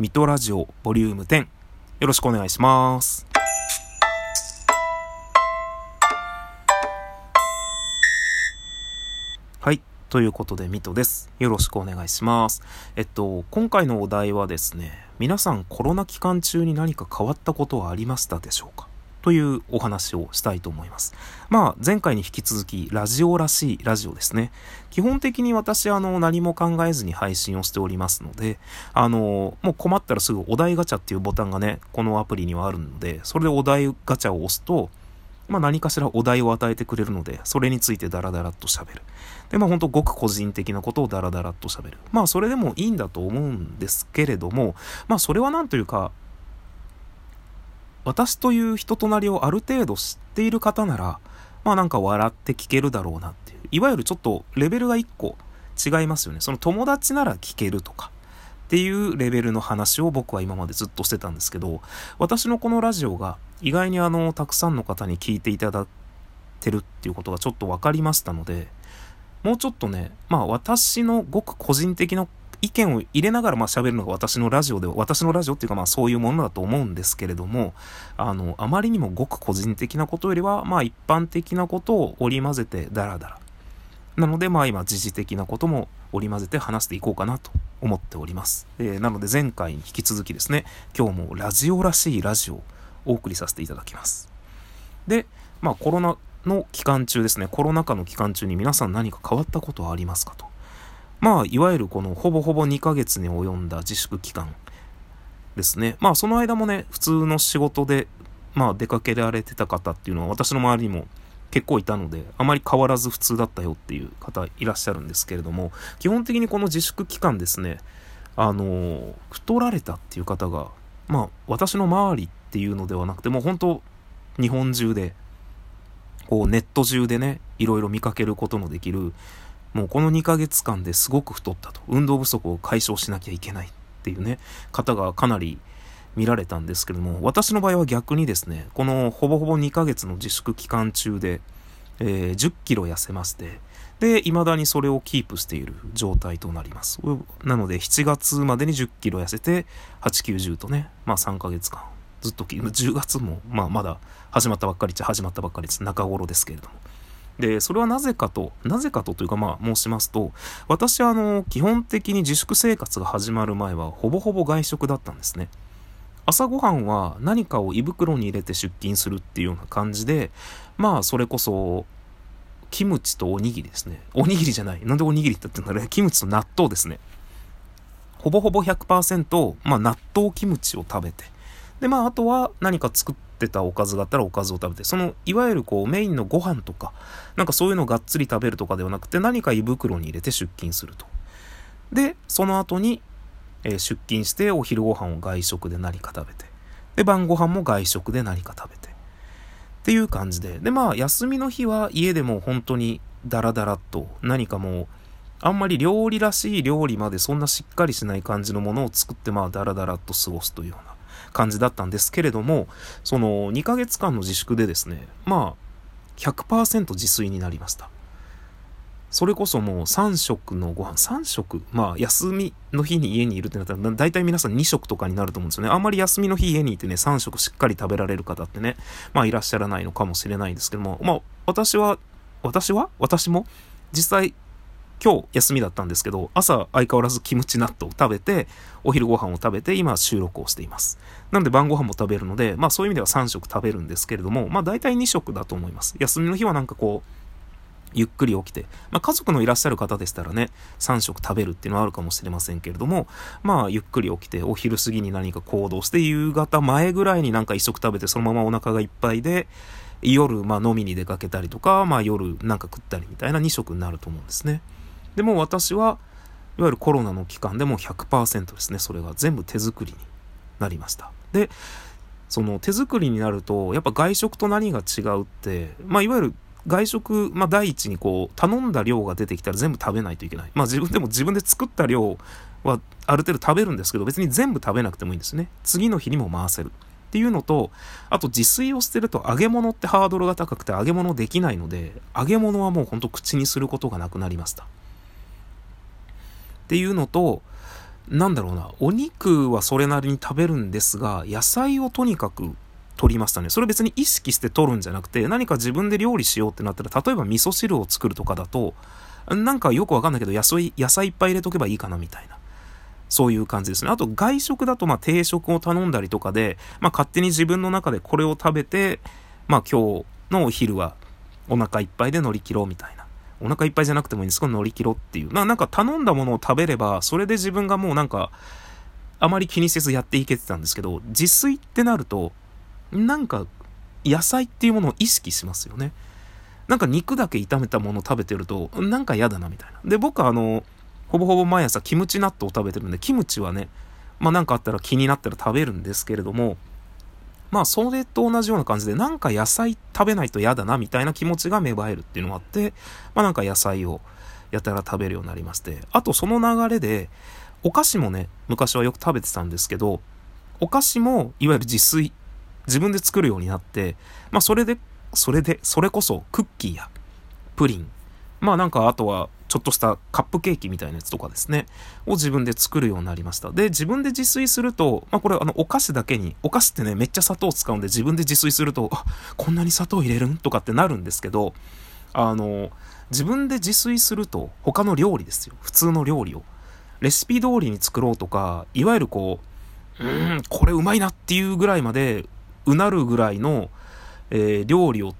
ミトラジオボリューム10。よろしくお願いします。はい。ということで、ミトです。よろしくお願いします。えっと、今回のお題はですね、皆さんコロナ期間中に何か変わったことはありましたでしょうか？というお話をしたいと思います。まあ、前回に引き続き、ラジオらしいラジオですね。基本的に私、あの、何も考えずに配信をしておりますので、あの、もう困ったらすぐお題ガチャっていうボタンがね、このアプリにはあるので、それでお題ガチャを押すと、まあ何かしらお題を与えてくれるので、それについてダラダラっと喋る。で、まあ本当ごく個人的なことをダラダラっと喋る。まあそれでもいいんだと思うんですけれども、まあそれはなんというか、私という人となりをある程度知っている方なら、まあなんか笑って聞けるだろうなっていう。いわゆるちょっとレベルが1個違いますよね。その友達なら聞けるとかっていうレベルの話を僕は今までずっとしてたんですけど、私のこのラジオが意外にあの、たくさんの方に聞いていただいてるっていうことがちょっと分かりましたので、もうちょっとね、まあ私のごく個人的な意見を入れながらまあ喋るのが私のラジオで、私のラジオっていうかまあそういうものだと思うんですけれども、あの、あまりにもごく個人的なことよりは、まあ一般的なことを織り交ぜてダラダラ。なのでまあ今時事的なことも織り交ぜて話していこうかなと思っております。えー、なので前回に引き続きですね、今日もラジオらしいラジオをお送りさせていただきます。で、まあコロナの期間中ですね、コロナ禍の期間中に皆さん何か変わったことはありますかと。まあ、いわゆるこのほぼほぼ2ヶ月に及んだ自粛期間ですね。まあ、その間もね、普通の仕事で、まあ、出かけられてた方っていうのは私の周りにも結構いたので、あまり変わらず普通だったよっていう方いらっしゃるんですけれども、基本的にこの自粛期間ですね、あの、太られたっていう方が、まあ、私の周りっていうのではなくて、もう本当、日本中で、こう、ネット中でね、いろいろ見かけることのできる、もうこの2ヶ月間ですごく太ったと。運動不足を解消しなきゃいけないっていうね、方がかなり見られたんですけれども、私の場合は逆にですね、このほぼほぼ2ヶ月の自粛期間中で、えー、10キロ痩せまして、で、未だにそれをキープしている状態となります。なので、7月までに10キロ痩せて、8、9、10とね、まあ3ヶ月間、ずっと、10月も、まあまだ始まったばっかりっちゃ始まったばっかりです。中頃ですけれども。で、それはなぜかと、なぜかとというかまあ申しますと、私はあの、基本的に自粛生活が始まる前はほぼほぼ外食だったんですね。朝ごはんは何かを胃袋に入れて出勤するっていうような感じで、まあそれこそ、キムチとおにぎりですね。おにぎりじゃない。なんでおにぎりって言ったんだね。キムチと納豆ですね。ほぼほぼ100%、まあ納豆キムチを食べて。で、まああとは何か作って、ってたおかずがあったらおかずを食べて、その、いわゆるこう、メインのご飯とか、なんかそういうのをがっつり食べるとかではなくて、何か胃袋に入れて出勤すると。で、その後に、えー、出勤してお昼ご飯を外食で何か食べて、で、晩ご飯も外食で何か食べて、っていう感じで、で、まあ、休みの日は家でも本当にダラダラっと何かもう、あんまり料理らしい料理までそんなしっかりしない感じのものを作って、まあ、ダラダラっと過ごすというような。感じだったんですけれども、その2ヶ月間の自粛でですね、まあ、100%自炊になりました。それこそもう3食のご飯、3食、まあ休みの日に家にいるってなったら、大体皆さん2食とかになると思うんですよね。あんまり休みの日家にいてね、3食しっかり食べられる方ってね、まあいらっしゃらないのかもしれないんですけども、まあ私は、私は？私も？実際今日休みだったんですけど、朝相変わらずキムチ納豆を食べて、お昼ご飯を食べて、今収録をしています。なので晩ご飯も食べるので、まあそういう意味では3食食べるんですけれども、まあ大体2食だと思います。休みの日はなんかこう、ゆっくり起きて、まあ、家族のいらっしゃる方でしたらね、3食食べるっていうのはあるかもしれませんけれども、まあ、ゆっくり起きて、お昼過ぎに何か行動して、夕方前ぐらいになんか1食食べて、そのままお腹がいっぱいで、夜、まあ、飲みに出かけたりとか、まあ、夜なんか食ったりみたいな2食になると思うんですね。でも私はいわゆるコロナの期間でも100%ですねそれが全部手作りになりましたでその手作りになるとやっぱ外食と何が違うってまあいわゆる外食、まあ、第一にこう頼んだ量が出てきたら全部食べないといけない。まあ自分でも自分で作った量はある程度食べるんですけど別に全部食べなくてもいいんですね。次の日にも回せる。っていうのと、あと自炊をしてると揚げ物ってハードルが高くて揚げ物できないので、揚げ物はもうほんと口にすることがなくなりました。っていうのと、なんだろうな、お肉はそれなりに食べるんですが、野菜をとにかく取りましたね。それ別に意識して取るんじゃなくて、何か自分で料理しようってなったら、例えば味噌汁を作るとかだと、なんかよくわかんないけど、野菜、野菜いっぱい入れとけばいいかなみたいな。そういう感じですね。あと外食だとまあ定食を頼んだりとかで、まあ勝手に自分の中でこれを食べて、まあ今日のお昼はお腹いっぱいで乗り切ろうみたいな。お腹いっぱいじゃなくてもいいんですけど乗り切ろうっていう。ななんか頼んだものを食べれば、それで自分がもうなんか、あまり気にせずやっていけてたんですけど、自炊ってなると、なんか野菜っていうものを意識しますよね。なんか肉だけ炒めたもの食べてると、なんか嫌だなみたいな。で、僕はあの、ほぼほぼ毎朝キムチ納豆を食べてるんで、キムチはね、まあなんかあったら気になったら食べるんですけれども、まあそれと同じような感じで、なんか野菜食べないと嫌だなみたいな気持ちが芽生えるっていうのがあって、まあなんか野菜をやたら食べるようになりまして、あとその流れで、お菓子もね、昔はよく食べてたんですけど、お菓子もいわゆる自炊、自分で作るようになって、まあそれで、それで、それこそクッキーやプリン、まあなんかあとはちょっとしたカップケーキみたいなやつとかですね、を自分で作るようになりました。で、自分で自炊すると、まあこれあのお菓子だけに、お菓子ってね、めっちゃ砂糖使うんで自分で自炊すると、あ、こんなに砂糖入れるん？とかってなるんですけど、あの、自分で自炊すると他の料理ですよ。普通の料理を。レシピ通りに作ろうとか、いわゆるこう、うん、これうまいなっていうぐらいまでうなるぐらいの、えー、料理を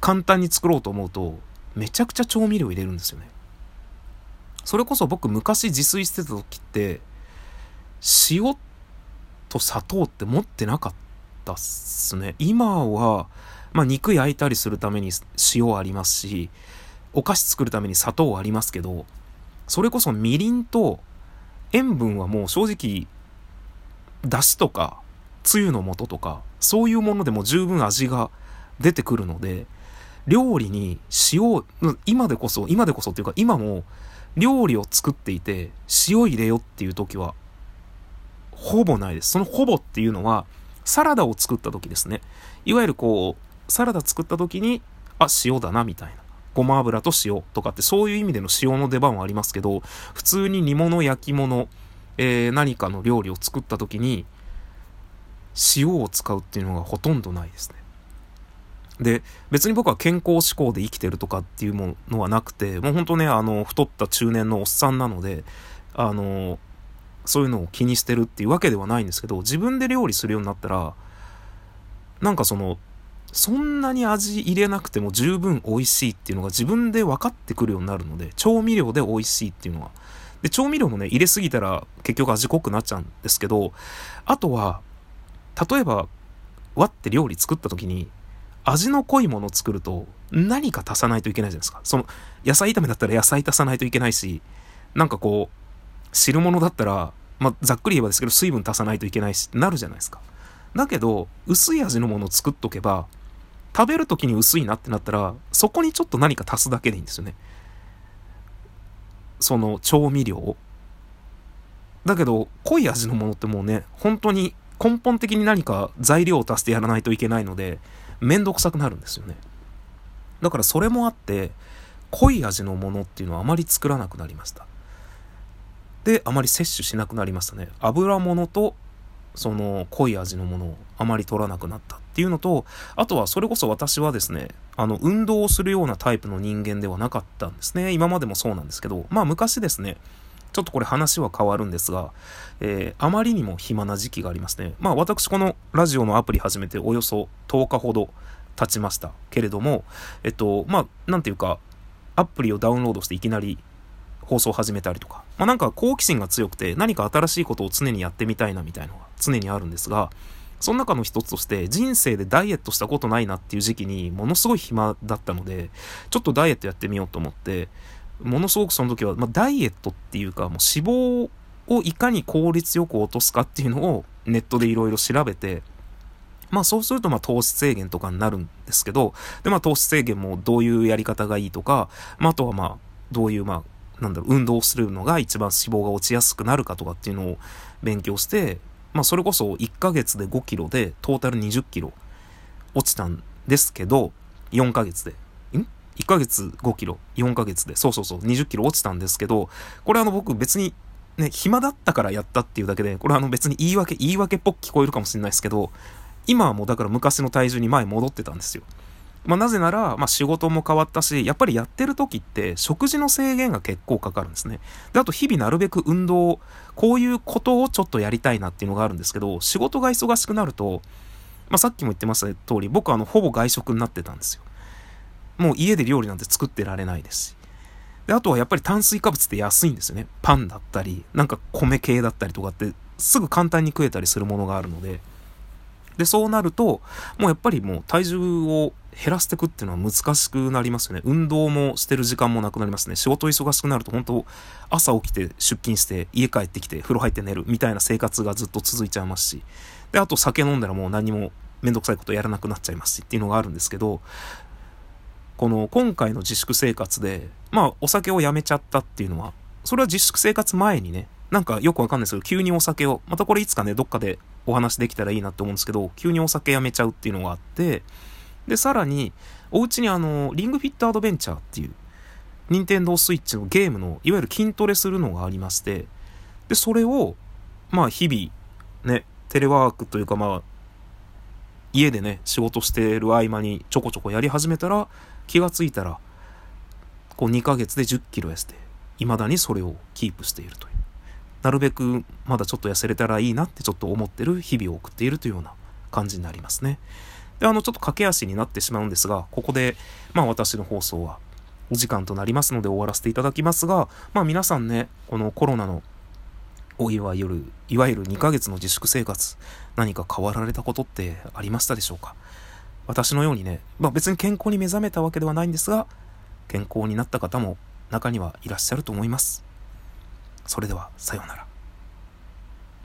簡単に作ろうと思うと、めちゃくちゃ調味料入れるんですよね。それこそ僕昔自炊してた時って、塩と砂糖って持ってなかったっすね。今は、まあ肉焼いたりするために塩ありますし、お菓子作るために砂糖ありますけど、それこそみりんと塩分はもう正直、だしとか、つゆの素とか、そういうものでも十分味が出てくるので、料理に塩、今でこそ、今でこそっていうか今も料理を作っていて塩入れよっていう時はほぼないです。そのほぼっていうのはサラダを作った時ですね。いわゆるこう、サラダ作った時に、あ、塩だなみたいな。ごま油と塩とかってそういう意味での塩の出番はありますけど、普通に煮物、焼き物、えー、何かの料理を作った時に塩を使うっていうのがほとんどないですね。で、別に僕は健康志向で生きてるとかっていうものはなくて、もうほんとね、あの、太った中年のおっさんなので、あの、そういうのを気にしてるっていうわけではないんですけど、自分で料理するようになったら、なんかその、そんなに味入れなくても十分美味しいっていうのが自分で分かってくるようになるので、調味料で美味しいっていうのは。で、調味料もね、入れすぎたら結局味濃くなっちゃうんですけど、あとは、例えば、割って料理作った時に、味の濃いものを作ると何か足さないといけないじゃないですか。その野菜炒めだったら野菜足さないといけないし、なんかこう、汁物だったら、まあ、ざっくり言えばですけど水分足さないといけないし、なるじゃないですか。だけど、薄い味のものを作っとけば、食べる時に薄いなってなったら、そこにちょっと何か足すだけでいいんですよね。その調味料を。だけど、濃い味のものってもうね、本当に根本的に何か材料を足してやらないといけないので、めんどくさくなるんですよね。だからそれもあって、濃い味のものっていうのはあまり作らなくなりました。で、あまり摂取しなくなりましたね。油物と、その濃い味のものをあまり取らなくなったっていうのと、あとはそれこそ私はですね、あの、運動をするようなタイプの人間ではなかったんですね。今までもそうなんですけど、まあ昔ですね、ちょっとこれ話は変わるんですが、えー、あまりにも暇な時期がありますね。まあ私このラジオのアプリ始めておよそ10日ほど経ちましたけれども、えっと、まあ、なんていうか、アプリをダウンロードしていきなり放送を始めたりとか、まあなんか好奇心が強くて何か新しいことを常にやってみたいなみたいなのが常にあるんですが、その中の一つとして人生でダイエットしたことないなっていう時期にものすごい暇だったので、ちょっとダイエットやってみようと思って、ものすごくその時は、まあ、ダイエットっていうか、もう脂肪をいかに効率よく落とすかっていうのをネットでいろいろ調べて、まあそうするとまあ糖質制限とかになるんですけど、でまあ糖質制限もどういうやり方がいいとか、まああとはまあどういうまあなんだろう、運動するのが一番脂肪が落ちやすくなるかとかっていうのを勉強して、まあそれこそ1ヶ月で5キロでトータル20キロ落ちたんですけど、4ヶ月で。1ヶ月5キロ、4ヶ月で、そうそうそう、20キロ落ちたんですけど、これあの僕別にね、暇だったからやったっていうだけで、これあの別に言い訳、言い訳っぽく聞こえるかもしれないですけど、今はもうだから昔の体重に前戻ってたんですよ。まあ、なぜなら、まあ、仕事も変わったし、やっぱりやってる時って食事の制限が結構かかるんですね。で、あと日々なるべく運動、こういうことをちょっとやりたいなっていうのがあるんですけど、仕事が忙しくなると、まあ、さっきも言ってました通り、僕はあの、ほぼ外食になってたんですよ。もう家で料理なんて作ってられないです。で、あとはやっぱり炭水化物って安いんですよね。パンだったり、なんか米系だったりとかって、すぐ簡単に食えたりするものがあるので、で、そうなると、もうやっぱりもう体重を減らしていくっていうのは難しくなりますよね。運動もしてる時間もなくなりますね。仕事忙しくなると本当朝起きて出勤して家帰ってきて風呂入って寝るみたいな生活がずっと続いちゃいますし。で、あと酒飲んだらもう何もめんどくさいことやらなくなっちゃいますしっていうのがあるんですけど、この今回の自粛生活で、まあお酒をやめちゃったっていうのは、それは自粛生活前にね、なんかよくわかんないですけど、急にお酒を、またこれいつかね、どっかでお話できたらいいなって思うんですけど、急にお酒やめちゃうっていうのがあって、で、さらに、お家にあの、リングフィットアドベンチャーっていう、任天堂スイッチのゲームの、いわゆる筋トレするのがありまして、で、それを、まあ日々、ね、テレワークというかまあ、家でね、仕事してる合間にちょこちょこやり始めたら、気がついたら、こう2ヶ月で10キロ痩せて、未だにそれをキープしているという。なるべくまだちょっと痩せれたらいいなってちょっと思ってる日々を送っているというような感じになりますね。で、あの、ちょっと駆け足になってしまうんですが、ここで、まあ私の放送はお時間となりますので終わらせていただきますが、まあ皆さんね、このコロナのおいわゆる、いわゆる2ヶ月の自粛生活、何か変わられたことってありましたでしょうか？私のようにね、まあ別に健康に目覚めたわけではないんですが、健康になった方も中にはいらっしゃると思います。それでは、さようなら。